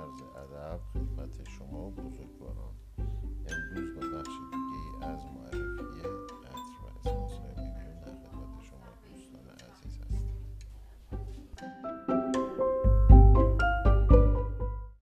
عرض ادب خدمت شما.